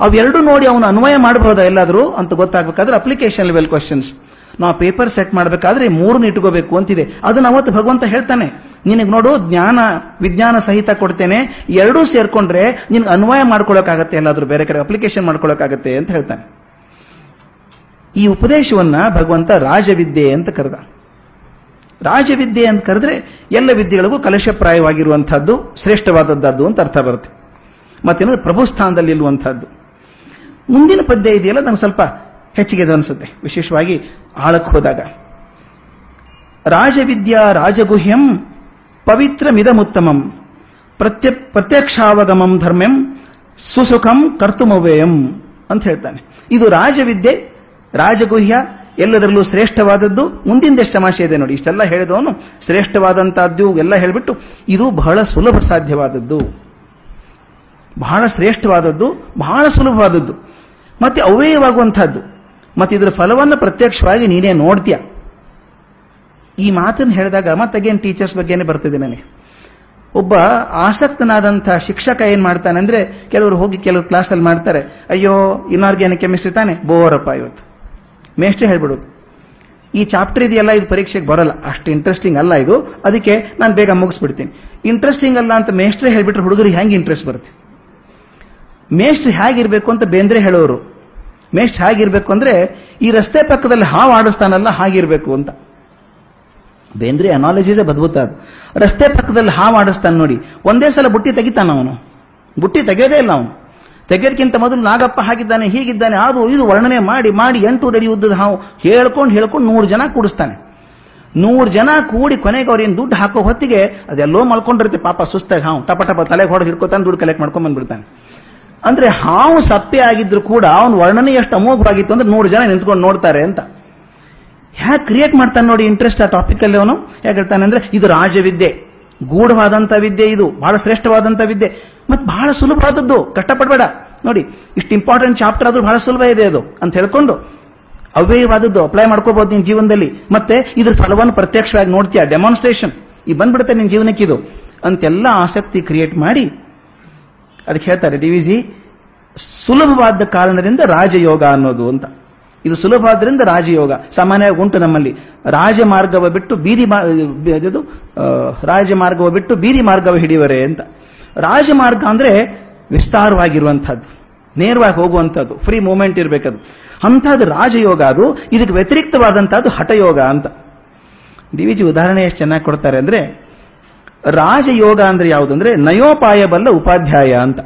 ಅವೆರಡು ನೋಡಿ ಅವನು ಅನ್ವಯ ಮಾಡಬಹುದಾ ಎಲ್ಲಾದರೂ ಅಂತ ಗೊತ್ತಾಗಬೇಕಾದ್ರೆ ಅಪ್ಲಿಕೇಶನ್ ಲೆವೆಲ್ ಕ್ವಶನ್ಸ್ ನಾವು ಪೇಪರ್ ಸೆಟ್ ಮಾಡಬೇಕಾದ್ರೆ ಮೂರನ್ನ ಇಟ್ಕೋಬೇಕು ಅಂತಿದೆ. ಅದನ್ನ ಅವತ್ತು ಭಗವಂತ ಹೇಳ್ತಾನೆ, ನಿನಗೆ ನೋಡು, ಜ್ಞಾನ, ವಿಜ್ಞಾನ ಸಹಿತ ಕೊಡ್ತೇನೆ, ಎರಡೂ ಸೇರ್ಕೊಂಡ್ರೆ ನಿನ್ಗೆ ಅನ್ವಯ ಮಾಡ್ಕೊಳ್ಳೋಕ್ಕಾಗತ್ತೆ ಎಲ್ಲಾದ್ರೂ ಬೇರೆ ಕಡೆ ಅಪ್ಲಿಕೇಶನ್ ಮಾಡ್ಕೊಳ್ಳೋಕ್ಕಾಗತ್ತೆ ಅಂತ ಹೇಳ್ತಾನೆ. ಈ ಉಪದೇಶವನ್ನ ಭಗವಂತ ರಾಜವಿದ್ಯೆ ಅಂತ ಕರೆದ. ರಾಜವಿದ್ಯೆ ಅಂತ ಕರೆದ್ರೆ ಎಲ್ಲ ವಿದ್ಯೆಗಳಿಗೂ ಕಲಶಪ್ರಾಯವಾಗಿರುವಂತಹದ್ದು ಶ್ರೇಷ್ಠವಾದದ್ದು ಅಂತ ಅರ್ಥ ಬರುತ್ತೆ. ಮತ್ತೇನಂದ್ರೆ ಪ್ರಭು ಸ್ಥಾನದಲ್ಲಿ ಇರುವಂತಹದ್ದು ಮುಂದಿನ ಪದ್ಯ ಇದೆಯಲ್ಲ, ನಂಗೆ ಸ್ವಲ್ಪ ಹೆಚ್ಚಿಗೆ ಅದು ಅನಿಸುತ್ತೆ. ವಿಶೇಷವಾಗಿ ಆಳಕ್ಕೆ ಹೋದಾಗ, ರಾಜವಿದ್ಯಾ ರಾಜಗುಹ್ಯಂ ಪವಿತ್ರ ಮಿದಮುತ್ತಮಂ ಪ್ರತ್ಯ, ಪ್ರತ್ಯಕ್ಷಾವಗಮಂ ಧರ್ಮ್ಯಂ ಸುಸುಖಂ ಕರ್ತುಮವೇಯಂ ಅಂತ ಹೇಳ್ತಾನೆ. ಇದು ರಾಜವಿದ್ಯೆ, ರಾಜಗುಹ್ಯ ಎಲ್ಲದರಲ್ಲೂ ಶ್ರೇಷ್ಠವಾದದ್ದು ಮುಂದಿನ ತಮಾಷೆ ಇದೆ ನೋಡಿ, ಇಷ್ಟೆಲ್ಲ ಹೇಳಿದವನು ಶ್ರೇಷ್ಠವಾದಂತಹದ್ದು ಎಲ್ಲ ಹೇಳಿಬಿಟ್ಟು, ಇದು ಬಹಳ ಸುಲಭ ಸಾಧ್ಯವಾದದ್ದು. ಬಹಳ ಶ್ರೇಷ್ಠವಾದದ್ದು, ಬಹಳ ಸುಲಭವಾದದ್ದು. ಮತ್ತೆ ಅವ್ಯಯವಾಗುವಂತಹದ್ದು ಮತ್ತೆ ಇದರ ಫಲವನ್ನು ಪ್ರತ್ಯಕ್ಷವಾಗಿ ನೀನೇ ನೋಡ್ತೀಯ? ಈ ಮಾತನ್ನು ಹೇಳಿದಾಗ ಮತ್ತೆ ಅಗೇನ್ ಟೀಚರ್ಸ್ ಬಗ್ಗೆನೇ ಬರ್ತಿದೆ ನನಗೆ. ಒಬ್ಬ ಆಸಕ್ತನಾದಂತಹ ಶಿಕ್ಷಕ ಏನು ಮಾಡ್ತಾನೆ ಅಂದ್ರೆ, ಕೆಲವರು ಹೋಗಿ ಕೆಲವು ಕ್ಲಾಸಲ್ಲಿ ಮಾಡ್ತಾರೆ, ಅಯ್ಯೋ ಇನಾರ್ಗ್ಯಾನಿಕ್ ಕೆಮಿಸ್ಟ್ರಿ ತಾನೆ? ಬೋರಪ್ಪ ಇವತ್ತು. ಮೇಷ್ಟ್ರಿ ಹೇಳ್ಬಿಡೋದು. ಈ ಚಾಪ್ಟರ್ ಇದೆಯಲ್ಲ, ಇದು ಪರೀಕ್ಷೆಗೆ ಬರಲ್ಲ. ಅಷ್ಟು ಇಂಟ್ರೆಸ್ಟಿಂಗ್ ಅಲ್ಲ ಇದು. ಅದಕ್ಕೆ ನಾನು ಬೇಗ ಮುಗಿಸ್ಬಿಡ್ತೀನಿ. ಇಂಟ್ರೆಸ್ಟಿಂಗ್ ಅಲ್ಲ ಅಂತ ಮೇಷ್ಟ್ರೆ ಹೇಳ್ಬಿಟ್ರೆ ಹುಡುಗರಿಗೆ ಹೆಂಗೆ ಇಂಟ್ರೆಸ್ಟ್ ಬರುತ್ತೆ? ಮೇಷ್ಟ್ರು ಹೇಗಿರಬೇಕು ಅಂತ ಬೇಂದ್ರೆ ಹೇಳೋರು. ಮೇಷ್ಟ್ ಹೇಗಿರ್ಬೇಕು ಅಂದ್ರೆ, ಈ ರಸ್ತೆ ಪಕ್ಕದಲ್ಲಿ ಹಾವು ಆಡಿಸ್ತಾನಲ್ಲ ಹಾಗಿರ್ಬೇಕು ಅಂತ. ಬೇಂದ್ರೆ ಅನಾಲಜಿಸೇ ಬದ್ಭುತ ಅದು. ರಸ್ತೆ ಪಕ್ಕದಲ್ಲಿ ಹಾವು ಆಡಿಸ್ತಾನೆ ನೋಡಿ, ಒಂದೇ ಸಲ ಬುಟ್ಟಿ ತೆಗಿತಾನ ಅವನು. ಬುಟ್ಟಿ ತೆಗೆಯೋದೇ ಇಲ್ಲ ಅವನು. ತೆಗೆಯೋದಕ್ಕಿಂತ ಮೊದಲು ನಾಗಪ್ಪ ಹಾಗಿದ್ದಾನೆ, ಹೀಗಿದ್ದಾನೆ, ಅದು ಇದು ವರ್ಣನೆ ಮಾಡಿ ಮಾಡಿ ಎಂಟು ಅಡಿ ಉದ್ದದ ಹಾವು ಹೇಳ್ಕೊಂಡು ಹೇಳ್ಕೊಂಡು ನೂರು ಜನ ಕೂಡಿಸ್ತಾನೆ. ನೂರು ಜನ ಕೂಡಿ ಕೊನೆಗೆ ಅವ್ರೇನು ದುಡ್ಡು ಹಾಕೋ ಹೊತ್ತಿಗೆ ಅದೆಲ್ಲೋ ಮಲ್ಕೊಂಡಿರುತ್ತೆ ಪಾಪ ಸುಸ್ತಾಗಿ ಹಾವು. ಟಪ ಟಪ ತಲೆಗೆ ಹೊಡೆದು ಹಿಡ್ಕೊತಾನೆ ದುಡ್ಡು ಕಲೆಕ್ಟ್ ಮಾಡ್ಕೊಂಡ್ ಬಂದ್ಬಿಡ್ತಾನೆ. ಅಂದ್ರೆ ಹಾವು ಸಪ್ಪೆ ಆಗಿದ್ರು ಕೂಡ ಅವನ ವರ್ಣನೆ ಎಷ್ಟು ಅಮೋಘವಾಗಿತ್ತು ಅಂದ್ರೆ ನೂರು ಜನ ನಿಂತ್ಕೊಂಡು ನೋಡ್ತಾರೆ ಅಂತ. ಹ್ಯಾಕ್ ಕ್ರಿಯೇಟ್ ಮಾಡ್ತಾನೆ ನೋಡಿ ಇಂಟ್ರೆಸ್ಟ್ ಆ ಟಾಪಿಕ್ ಅಲ್ಲಿ ಅವನು? ಯಾಕೆ ಹೇಳ್ತಾನೆ ಅಂದ್ರೆ ಇದು ರಾಜವಿದ್ಯೆ. ಗೂಢವಾದಂತ ವಿದ್ಯೆ ಇದು, ಬಹಳ ಶ್ರೇಷ್ಠವಾದಂತ ವಿದ್ಯೆ. ಮತ್ತೆ ಬಹಳ ಸುಲಭವಾದದ್ದು, ಕಷ್ಟಪಡಬೇಡ. ನೋಡಿ, ಇಷ್ಟು ಇಂಪಾರ್ಟೆಂಟ್ ಚಾಪ್ಟರ್ ಆದ್ರೂ ಬಹಳ ಸುಲಭ ಇದೆ ಅದು ಅಂತ ಹೇಳ್ಕೊಂಡು ಅವ್ಯಯವಾದದ್ದು ಅಪ್ಲೈ ಮಾಡ್ಕೋಬಹುದು ನಿನ್ನ ಜೀವನದಲ್ಲಿ. ಮತ್ತೆ ಇದ್ರ ಫಲವನ್ನು ಪ್ರತ್ಯಕ್ಷವಾಗಿ ನೋಡ್ತೀಯ? ಡೆಮಾನ್ಸ್ಟ್ರೇಷನ್ ಈ ಬಂದ್ಬಿಡುತ್ತೆ ನಿನ್ ಜೀವನಕ್ಕೆ ಇದು. ಅಂತೆಲ್ಲ ಆಸಕ್ತಿ ಕ್ರಿಯೇಟ್ ಮಾಡಿ ಅದಕ್ಕೆ ಹೇಳ್ತಾರೆ, ಡಿ ವಿ ಜಿ, ಸುಲಭವಾದ ಕಾರಣದಿಂದ ರಾಜಯೋಗ ಅನ್ನೋದು ಅಂತ. ಇದು ಸುಲಭ ಆದ್ರಿಂದ ರಾಜಯೋಗ. ಸಾಮಾನ್ಯವಾಗಿ ಉಂಟು ನಮ್ಮಲ್ಲಿ. ರಾಜಮಾರ್ಗವ ಬಿಟ್ಟು ಬೀದಿ ರಾಜಮಾರ್ಗವ ಬಿಟ್ಟು ಬೀದಿ ಮಾರ್ಗವ ಹಿಡಿಯುವರೆ ಅಂತ. ರಾಜಮಾರ್ಗ ಅಂದ್ರೆ ವಿಸ್ತಾರವಾಗಿರುವಂತಹದ್ದು ನೇರವಾಗಿ ಹೋಗುವಂಥದ್ದು ಫ್ರೀ ಮೂವ್ಮೆಂಟ್ ಇರಬೇಕದು. ಅಂಥದ್ದು ರಾಜಯೋಗ ಅದು, ಇದಕ್ಕೆ ವ್ಯತಿರಿಕ್ತವಾದಂತಹದ್ದು ಹಠಯೋಗ ಅಂತ. ಡಿ ವಿ ಜಿ ಉದಾಹರಣೆ ಎಷ್ಟು ಚೆನ್ನಾಗಿ ಕೊಡ್ತಾರೆ ಅಂದ್ರೆ ರಾಜಯೋಗ ಅಂದ್ರೆ ಯಾವುದು ಅಂದ್ರೆ ನಯೋಪಾಯ ಬಲ್ಲ ಉಪಾಧ್ಯಾಯ ಅಂತ.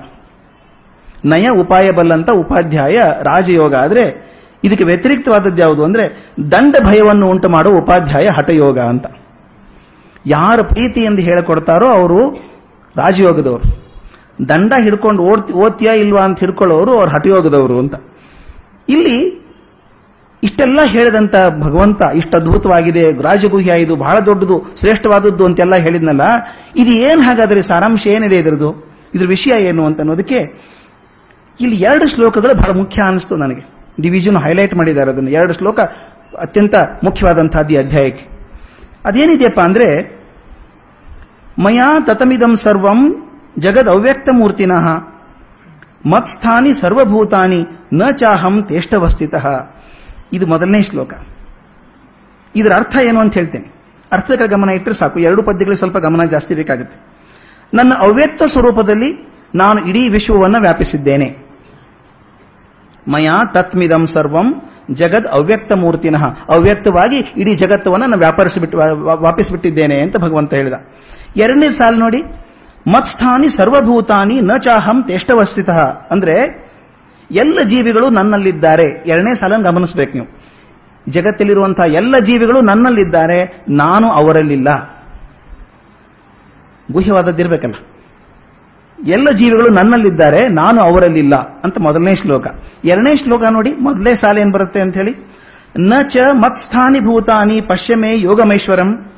ನಯ ಉಪಾಯ ಬಲ್ಲಂತ ಉಪಾಧ್ಯಾಯ ರಾಜಯೋಗ ಆದ್ರೆ ಇದಕ್ಕೆ ವ್ಯತಿರಿಕ್ತವಾದದ್ದು ಯಾವುದು ಅಂದ್ರೆ ದಂಡ ಭಯವನ್ನು ಉಂಟು ಮಾಡುವ ಉಪಾಧ್ಯಾಯ ಹಠಯೋಗ ಅಂತ. ಯಾರು ಪ್ರೀತಿ ಎಂದು ಹೇಳಿಕೊಡ್ತಾರೋ ಅವರು ರಾಜಯೋಗದವರು. ದಂಡ ಹಿಡ್ಕೊಂಡು ಓಡ್ತಿ, ಓದ್ತೀಯಾ ಇಲ್ವಾ ಅಂತ ಹಿಡ್ಕೊಳ್ಳೋರು ಅವ್ರು ಹಠಯೋಗದವರು ಅಂತ. ಇಲ್ಲಿ ಇಷ್ಟೆಲ್ಲ ಹೇಳಿದಂತ ಭಗವಂತ ಇಷ್ಟು ಅದ್ಭುತವಾಗಿದೆ ರಾಜಗುಹ್ಯ ಇದು ಬಹಳ ದೊಡ್ಡದು, ಶ್ರೇಷ್ಠವಾದದ್ದು ಅಂತೆಲ್ಲ ಹೇಳಿದ್ನಲ್ಲ, ಇದು ಏನ್ ಹಾಗಾದ್ರೆ ಸಾರಾಂಶ ಏನಿದೆ ಇದರದು ಇದ್ರ ವಿಷಯ ಏನು ಅಂತ ಅನ್ನೋದಕ್ಕೆ ಇಲ್ಲಿ ಎರಡು ಶ್ಲೋಕಗಳು ಬಹಳ ಮುಖ್ಯ ಅನಿಸ್ತು ನನಗೆ. ಡಿವಿಜನ್ ಹೈಲೈಟ್ ಮಾಡಿದ್ದಾರೆ ಅದನ್ನು. ಎರಡು ಶ್ಲೋಕ ಅತ್ಯಂತ ಮುಖ್ಯವಾದಂತಹದ್ದು ಈ ಅಧ್ಯಾಯಕ್ಕೆ. ಅದೇನಿದೆಯಪ್ಪ ಅಂದ್ರೆ, ಮಯಾ ತತಮಿದಂ ಸರ್ವಂ ಜಗದ್ ಅವ್ಯಕ್ತ ಮೂರ್ತಿನಃ, ಮತ್ಸ್ಥಾನಿ ಸರ್ವಭೂತಾನಿ ನ ಚಾಹಂ ತೇಷ್ಟವಸ್ಥಿತಃ. ಇದು ಮೊದಲನೇ ಶ್ಲೋಕ. ಇದರ ಅರ್ಥ ಏನು ಅಂತ ಹೇಳ್ತೇನೆ. ಅರ್ಥಕ್ಕೆ ಗಮನ ಇಟ್ಟರೆ ಸಾಕು. ಎರಡು ಪದ್ಯಗಳಿಗೆ ಸ್ವಲ್ಪ ಗಮನ ಜಾಸ್ತಿ ಬೇಕಾಗುತ್ತೆ. ನನ್ನ ಅವ್ಯಕ್ತ ಸ್ವರೂಪದಲ್ಲಿ ನಾನು ಇಡೀ ವಿಶ್ವವನ್ನು ವ್ಯಾಪಿಸಿದ್ದೇನೆ. ಮಯಾ ತತ್ಮಿದಂ ಸರ್ವಂ ಜಗದ್ ಅವ್ಯಕ್ತ ಮೂರ್ತಿನಃ. ಅವ್ಯಕ್ತವಾಗಿ ಇಡೀ ಜಗತ್ತವನ್ನು ನಾನು ವಾಪಸ್ ವ್ಯಾಪಿಸಿಬಿಟ್ಟಿದ್ದೇನೆ ಅಂತ ಭಗವಂತ ಹೇಳಿದ. ಎರಡನೇ ಸಾಲು ನೋಡಿ. ಮತ್ಸ್ಥಾನಿ ಸರ್ವಭೂತಾನಿ ನ ಚಾಹಂ ತೇಷ್ಟವಸ್ಥಿತ ಅಂದ್ರೆ ಎಲ್ಲ ಜೀವಿಗಳು ನನ್ನಲ್ಲಿದ್ದಾರೆ. ಎರಡನೇ ಸಾಲ ಗಮನಿಸಬೇಕು ನೀವು. ಜಗತ್ತಲ್ಲಿರುವಂತಹ ಎಲ್ಲ ಜೀವಿಗಳು ನನ್ನಲ್ಲಿದ್ದಾರೆ. ನಾನು ಅವರಲ್ಲಿಲ್ಲ. ಗುಹ್ಯವಾದದ್ದಿರಬೇಕಲ್ಲ ಎಲ್ಲ ಜೀವಿಗಳು ನನ್ನಲ್ಲಿದ್ದಾರೆ. ನಾನು ಅವರಲ್ಲಿಲ್ಲ ಅಂತ ಮೊದಲನೇ ಶ್ಲೋಕ. ಎರಡನೇ ಶ್ಲೋಕ ನೋಡಿ ಮೊದಲನೇ ಸಾಲ ಏನ್ ಬರುತ್ತೆ ಅಂತ ಹೇಳಿ. ನ ಚ ಮತ್ಸ್ಥಾನಿ ಭೂತಾನಿ ಪಶ್ಯಮೇ ಯೋಗಮೇಶ್ವರಂ.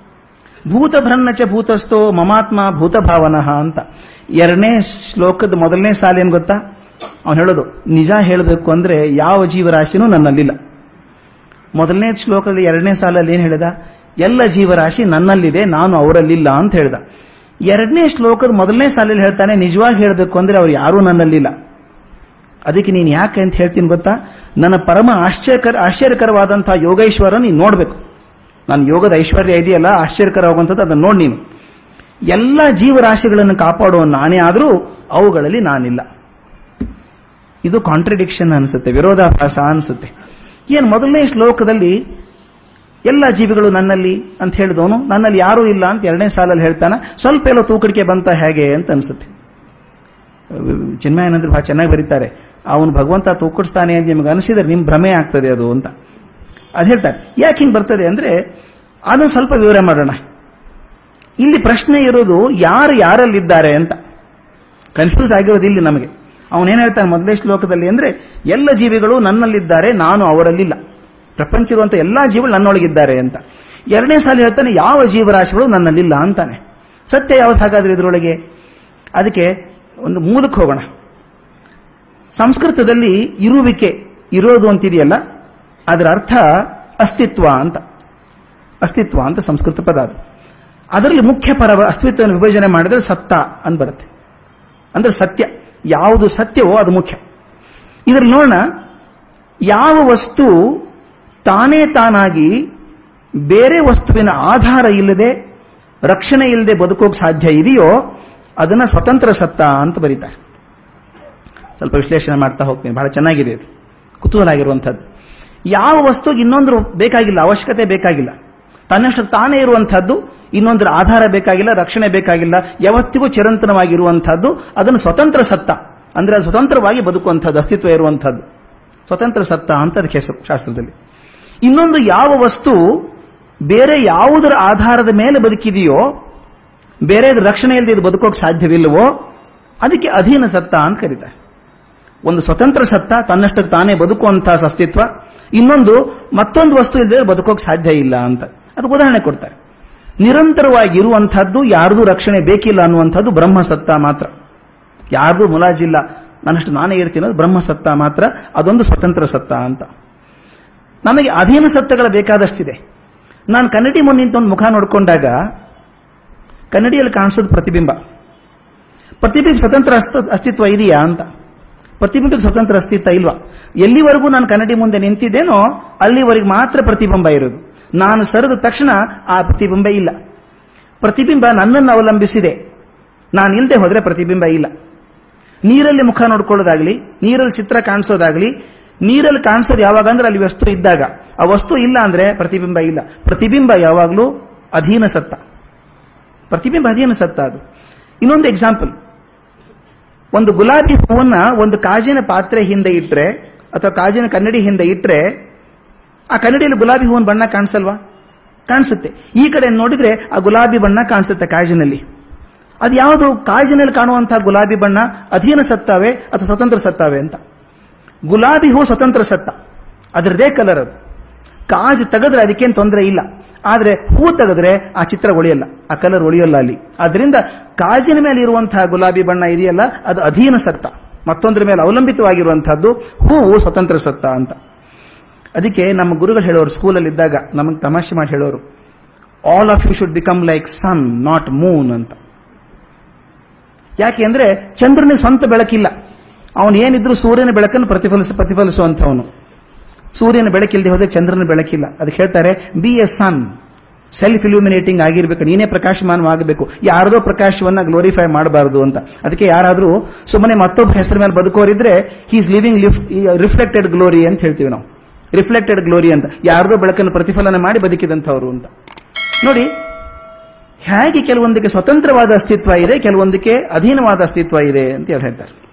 ಭೂತಭ್ರನ್ನ ಚ ಭೂತಸ್ಥೋ ಮಮಾತ್ಮ ಭೂತಭಾವನಃ ಅಂತ. ಎರಡನೇ ಶ್ಲೋಕದ ಮೊದಲನೇ ಸಾಲ ಏನ್ ಗೊತ್ತಾ? ಅವನು ಹೇಳೋದು, ನಿಜ ಹೇಳಬೇಕು ಅಂದ್ರೆ ಯಾವ ಜೀವರಾಶಿನೂ ನನ್ನಲ್ಲಿಲ್ಲ. ಮೊದಲನೇ ಶ್ಲೋಕದಲ್ಲಿ ಎರಡನೇ ಸಾಲಲ್ಲಿ ಏನ್ ಹೇಳಿದ? ಎಲ್ಲ ಜೀವರಾಶಿ ನನ್ನಲ್ಲಿದೆ, ನಾನು ಅವರಲ್ಲಿಲ್ಲ ಅಂತ ಹೇಳ್ದ. ಎರಡನೇ ಶ್ಲೋಕದ ಮೊದಲನೇ ಸಾಲಲ್ಲಿ ಹೇಳ್ತಾನೆ, ನಿಜವಾಗಿ ಹೇಳಬೇಕು ಅಂದ್ರೆ ಅವ್ರು ಯಾರೂ ನನ್ನಲ್ಲಿಲ್ಲ. ಅದಕ್ಕೆ ನೀನು ಯಾಕೆ ಅಂತ ಹೇಳ್ತೀನಿ ಗೊತ್ತಾ? ನನ್ನ ಪರಮ ಆಶ್ಚರ್ಯಕರ, ಆಶ್ಚರ್ಯಕರವಾದಂತಹ ಯೋಗೇಶ್ವರ ನೀನು ನೋಡಬೇಕು. ನಾನು ಯೋಗದ ಐಶ್ವರ್ಯ ಇದೆಯಲ್ಲ, ಆಶ್ಚರ್ಯಕರವಾಗುವಂಥದ್ದು ಅದನ್ನು ನೋಡಿ ನೀನು. ಎಲ್ಲ ಜೀವರಾಶಿಗಳನ್ನು ಕಾಪಾಡುವ ನಾನೇ ಆದರೂ ಅವುಗಳಲ್ಲಿ ನಾನಿಲ್ಲ. ಇದು ಕಾಂಟ್ರಡಿಕ್ಷನ್ ಅನಿಸುತ್ತೆ, ವಿರೋಧಾಭಾಸ ಅನಿಸುತ್ತೆ. ಏನು ಮೊದಲನೇ ಶ್ಲೋಕದಲ್ಲಿ ಎಲ್ಲ ಜೀವಿಗಳು ನನ್ನಲ್ಲಿ ಅಂತ ಹೇಳಿದವನು, ನನ್ನಲ್ಲಿ ಯಾರೂ ಇಲ್ಲ ಅಂತ ಎರಡನೇ ಸಾಲಲ್ಲಿ ಹೇಳ್ತಾನೆ, ಸ್ವಲ್ಪ ಎಲ್ಲ ತೂಕಡಿಕೆ ಬಂತ ಹೇಗೆ ಅಂತ ಅನಿಸುತ್ತೆ. ಚಿನ್ಮಯನಂದ್ರೆ ಬಹಳ ಚೆನ್ನಾಗಿ ಬರೀತಾರೆ, ಅವನು ಭಗವಂತ ತೂಕಡಿಸ್ತಾನೆ ಅಂತ ನಿಮ್ಗೆ ಅನಿಸಿದ್ರೆ ನಿಮ್ ಭ್ರಮೆ ಆಗ್ತದೆ ಅದು ಅಂತ. ಅದು ಹೇಳ್ತಾರೆ, ಯಾಕೆ ಹಿಂಗ್ ಬರ್ತದೆ ಅಂದ್ರೆ ಅದನ್ನು ಸ್ವಲ್ಪ ವಿವರ ಮಾಡೋಣ. ಇಲ್ಲಿ ಪ್ರಶ್ನೆ ಇರೋದು ಯಾರು ಯಾರಲ್ಲಿದ್ದಾರೆ ಅಂತ. ಕನ್ಫ್ಯೂಸ್ ಆಗಿರೋದು ಇಲ್ಲಿ ನಮಗೆ. ಅವನೇನ್ ಹೇಳ್ತಾನೆ ಮೊದಲೇ ಶ್ಲೋಕದಲ್ಲಿ ಅಂದ್ರೆ, ಎಲ್ಲ ಜೀವಿಗಳು ನನ್ನಲ್ಲಿದ್ದಾರೆ, ನಾನು ಅವರಲ್ಲಿಲ್ಲ. ಪ್ರಪಂಚ ಇರುವಂತ ಎಲ್ಲಾ ಜೀವಿಗಳು ನನ್ನೊಳಗಿದ್ದಾರೆ ಅಂತ. ಎರಡನೇ ಸಾಲ ಹೇಳ್ತಾನೆ, ಯಾವ ಜೀವರಾಶಿಗಳು ನನ್ನಲ್ಲಿಲ್ಲ ಅಂತಾನೆ. ಸತ್ಯ ಯಾವ್ದು ಹಾಗಾದ್ರೆ ಇದರೊಳಗೆ? ಅದಕ್ಕೆ ಒಂದು ಮೂಲಕ್ಕೆ ಹೋಗೋಣ. ಸಂಸ್ಕೃತದಲ್ಲಿ ಇರುವಿಕೆ, ಇರೋದು ಅಂತಿದೆಯಲ್ಲ, ಅದರ ಅರ್ಥ ಅಸ್ತಿತ್ವ ಅಂತ. ಅಸ್ತಿತ್ವ ಅಂತ ಸಂಸ್ಕೃತ ಪದ ಅದು. ಅದರಲ್ಲಿ ಮುಖ್ಯ ಪರ ಅಸ್ತಿತ್ವವನ್ನು ವಿಭಜನೆ ಮಾಡಿದ್ರೆ ಸತ್ತ ಅಂತ ಬರುತ್ತೆ. ಅಂದ್ರೆ ಸತ್ಯ. ಯಾವುದು ಸತ್ಯವೋ ಅದು ಮುಖ್ಯ. ಇದರಲ್ಲಿ ನೋಡೋಣ, ಯಾವ ವಸ್ತು ತಾನೇ ತಾನಾಗಿ ಬೇರೆ ವಸ್ತುವಿನ ಆಧಾರ ಇಲ್ಲದೆ, ರಕ್ಷಣೆ ಇಲ್ಲದೆ ಬದುಕೋಕೆ ಸಾಧ್ಯ ಇದೆಯೋ, ಅದನ್ನ ಸ್ವತಂತ್ರ ಸತ್ತ ಅಂತ ಬರೀತಾರೆ. ಸ್ವಲ್ಪ ವಿಶ್ಲೇಷಣೆ ಮಾಡ್ತಾ ಹೋಗ್ತೀನಿ, ಬಹಳ ಚೆನ್ನಾಗಿದೆ ಇದು. ಕುತೂಹಲ ಆಗಿರುವಂಥದ್ದು. ಯಾವ ವಸ್ತುಗೆ ಇನ್ನೊಂದು ಬೇಕಾಗಿಲ್ಲ, ಅವಶ್ಯಕತೆ ಬೇಕಾಗಿಲ್ಲ. ತನ್ನಷ್ಟು ತಾನೇ ಇರುವಂತಹದ್ದು ಇನ್ನೊಂದರ ಆಧಾರ ಬೇಕಾಗಿಲ್ಲ, ರಕ್ಷಣೆ ಬೇಕಾಗಿಲ್ಲ, ಯಾವತ್ತಿಗೂ ಚಿರಂತನವಾಗಿರುವಂತಹದ್ದು ಅದನ್ನು ಸ್ವತಂತ್ರ ಸತ್ತ. ಅಂದ್ರೆ ಅದು ಸ್ವತಂತ್ರವಾಗಿ ಬದುಕುವಂಥದ್ದು, ಅಸ್ತಿತ್ವ ಇರುವಂತಹದ್ದು ಸ್ವತಂತ್ರ ಸತ್ತ ಅಂತ ಅದಕ್ಕೆ ಹೆಸರು ಶಾಸ್ತ್ರದಲ್ಲಿ. ಇನ್ನೊಂದು ಯಾವ ವಸ್ತು ಬೇರೆ ಯಾವುದರ ಆಧಾರದ ಮೇಲೆ ಬದುಕಿದೆಯೋ, ಬೇರೆ ರಕ್ಷಣೆ ಇಲ್ಲದೆ ಇದು ಬದುಕೋಕೆ ಸಾಧ್ಯವಿಲ್ಲವೋ, ಅದಕ್ಕೆ ಅಧೀನ ಸತ್ತ ಅಂತ ಕರೀತಾರೆ. ಒಂದು ಸ್ವತಂತ್ರ ಸತ್ತ ತನ್ನಷ್ಟಕ್ಕೆ ತಾನೇ ಬದುಕುವಂತಹ ಅಸ್ತಿತ್ವ, ಇನ್ನೊಂದು ಮತ್ತೊಂದು ವಸ್ತು ಇಲ್ಲದೆ ಬದುಕೋಕೆ ಸಾಧ್ಯ ಇಲ್ಲ ಅಂತ. ಅದಕ್ಕೆ ಉದಾಹರಣೆ ಕೊಡ್ತಾರೆ. ನಿರಂತರವಾಗಿ ಇರುವಂತಹದ್ದು ಯಾರ್ದು ರಕ್ಷಣೆ ಬೇಕಿಲ್ಲ ಅನ್ನುವಂಥದ್ದು ಬ್ರಹ್ಮಸತ್ತ ಮಾತ್ರ. ಯಾರ್ದು ಮುಲಾಜಿಲ್ಲ, ನನ್ನಷ್ಟು ನಾನೇ ಇರ್ತೀನಿ ಅದು ಬ್ರಹ್ಮಸತ್ತ ಮಾತ್ರ, ಅದೊಂದು ಸ್ವತಂತ್ರ ಸತ್ತ ಅಂತ. ನಮಗೆ ಅಧೀನ ಸತ್ತಗಳ ಬೇಕಾದಷ್ಟಿದೆ. ನಾನು ಕನ್ನಡಿ ಮುಂದೆ ನಿಂತ ಒಂದು ಮುಖ ನೋಡ್ಕೊಂಡಾಗ, ಕನ್ನಡಿಯಲ್ಲಿ ಕಾಣಿಸೋದು ಪ್ರತಿಬಿಂಬ. ಪ್ರತಿಬಿಂಬ ಸ್ವತಂತ್ರ ಅಸ್ತ- ಅಸ್ತಿತ್ವ ಇದೆಯಾ ಅಂತ. ಪ್ರತಿಬಿಂಬಕ್ಕೆ ಸ್ವತಂತ್ರ ಅಸ್ತಿತ್ವ ಇಲ್ವಾ? ಎಲ್ಲಿವರೆಗೂ ನಾನು ಕನ್ನಡಿ ಮುಂದೆ ನಿಂತಿದ್ದೇನೋ, ಅಲ್ಲಿವರೆಗೆ ಮಾತ್ರ ಪ್ರತಿಬಿಂಬ ಇರೋದು. ನಾನು ಸರಿದ ತಕ್ಷಣ ಆ ಪ್ರತಿಬಿಂಬ ಇಲ್ಲ. ಪ್ರತಿಬಿಂಬ ನನ್ನನ್ನು ಅವಲಂಬಿಸಿದೆ. ನಾನು ಇಲ್ಲದೆ ಹೋದರೆ ಪ್ರತಿಬಿಂಬ ಇಲ್ಲ. ನೀರಲ್ಲಿ ಮುಖ ನೋಡ್ಕೊಳ್ಳೋದಾಗ್ಲಿ, ನೀರಲ್ಲಿ ಚಿತ್ರ ಕಾಣಿಸೋದಾಗ್ಲಿ, ನೀರಲ್ಲಿ ಕಾಣಿಸೋದು ಯಾವಾಗ ಅಂದ್ರೆ ಅಲ್ಲಿ ವಸ್ತು ಇದ್ದಾಗ. ಆ ವಸ್ತು ಇಲ್ಲ ಅಂದ್ರೆ ಪ್ರತಿಬಿಂಬ ಇಲ್ಲ. ಪ್ರತಿಬಿಂಬ ಯಾವಾಗಲೂ ಅಧೀನ ಸತ್ತ. ಪ್ರತಿಬಿಂಬ ಅಧೀನ ಸತ್ತ ಅದು. ಇನ್ನೊಂದು ಎಕ್ಸಾಂಪಲ್ ಒಂದು ಗುಲಾಬಿ ಹೂವನ್ನ ಒಂದು ಕಾಜಿನ ಪಾತ್ರೆ ಹಿಂದೆ ಇಟ್ಟರೆ ಅಥವಾ ಕಾಜಿನ ಕನ್ನಡಿ ಹಿಂದೆ ಇಟ್ರೆ ಆ ಕನ್ನಡಿಯಲ್ಲಿ ಗುಲಾಬಿ ಹೂವಿನ ಬಣ್ಣ ಕಾಣಿಸಲ್ವಾ? ಕಾಣಿಸುತ್ತೆ. ಈ ಕಡೆ ನೋಡಿದ್ರೆ ಆ ಗುಲಾಬಿ ಬಣ್ಣ ಕಾಣಿಸುತ್ತೆ ಕಾಜಿನಲ್ಲಿ. ಅದು ಯಾವುದು? ಕಾಜಿನಲ್ಲಿ ಕಾಣುವಂತಹ ಗುಲಾಬಿ ಬಣ್ಣ ಅಧೀನ ಸತ್ತಾವೆ ಅಥವಾ ಸ್ವತಂತ್ರ ಸತ್ತಾವೆ ಅಂತ. ಗುಲಾಬಿ ಹೂ ಸ್ವತಂತ್ರ ಸತ್ತ. ಅದರದೇ ಕಲರ್ ಅದು. ಕಾಜು ತೆಗೆದ್ರೆ ಅದಕ್ಕೇನು ತೊಂದರೆ ಇಲ್ಲ. ಆದರೆ ಹೂ ತೆಗೆದ್ರೆ ಆ ಚಿತ್ರ ಉಳಿಯಲ್ಲ ಆ ಕಲರ್ ಒಳಿಯಲ್ಲ ಅಲ್ಲಿ. ಆದ್ರಿಂದ ಕಾಜಿನ ಮೇಲೆ ಇರುವಂತಹ ಗುಲಾಬಿ ಬಣ್ಣ ಇದೆಯಲ್ಲ, ಅದು ಅಧೀನ ಸತ್ತ. ಮತ್ತೊಂದರ ಮೇಲೆ ಅವಲಂಬಿತವಾಗಿರುವಂತಹದ್ದು ಹೂವು ಸ್ವತಂತ್ರ ಸತ್ತ ಅಂತ. ಅದಕ್ಕೆ ನಮ್ಮ ಗುರುಗಳು ಹೇಳೋರು ಸ್ಕೂಲಲ್ಲಿ ಇದ್ದಾಗ ನಮಗೆ ತಮಾಷೆ ಮಾಡಿ ಹೇಳೋರು all of you should become like sun not moon ಅಂತ. ಯಾಕೆ ಅಂದ್ರೆ ಚಂದ್ರನ ಸ್ವಂತ ಬೆಳಕಿಲ್ಲ. ಅವನು ಏನಿದ್ರು ಸೂರ್ಯನ ಬೆಳಕನ್ನು ಪ್ರತಿಫಲಿಸ ಪ್ರತಿಫಲಿಸುವಂತವನು ಸೂರ್ಯನ ಬೆಳಕಿಲ್ಲದೆ ಹೋದ್ರೆ ಚಂದ್ರನ ಬೆಳಕಿಲ್ಲ. ಅದಕ್ಕೆ ಹೇಳ್ತಾರೆ be a sun self illuminating ಆಗಿರ್ಬೇಕು. ನೀನೇ ಪ್ರಕಾಶಮಾನವಾಗಬೇಕು ಯಾರದೋ ಪ್ರಕಾಶವನ್ನ ಗ್ಲೋರಿಫೈ ಮಾಡಬಾರದು ಅಂತ. ಅದಕ್ಕೆ ಯಾರಾದರೂ ಸುಮ್ಮನೆ ಮತ್ತೊಬ್ಬ ಹೆಸರು ಮೇಲೆ ಬದುಕೋರಿದ್ರೆ ಹೀಸ್ ಲಿವಿಂಗ್ ರಿಫ್ಲೆಕ್ಟೆಡ್ ಗ್ಲೋರಿ ಅಂತ ಹೇಳ್ತೀವಿ ನಾವು. ರಿಫ್ಲೆಕ್ಟೆಡ್ ಗ್ಲೋರಿ ಅಂತ. ಯಾರದೋ ಬೆಳಕನ್ನು ಪ್ರತಿಫಲನ ಮಾಡಿ ಬದುಕಿದಂಥವ್ರು ಅಂತ. ನೋಡಿ, ಹೇಗೆ ಕೆಲವೊಂದಕ್ಕೆ ಸ್ವತಂತ್ರವಾದ ಅಸ್ತಿತ್ವ ಇದೆ, ಕೆಲವೊಂದಕ್ಕೆ ಅಧೀನವಾದ ಅಸ್ತಿತ್ವ ಇದೆ ಅಂತ ಹೇಳಿ ಹೇಳ್ತಾರೆ?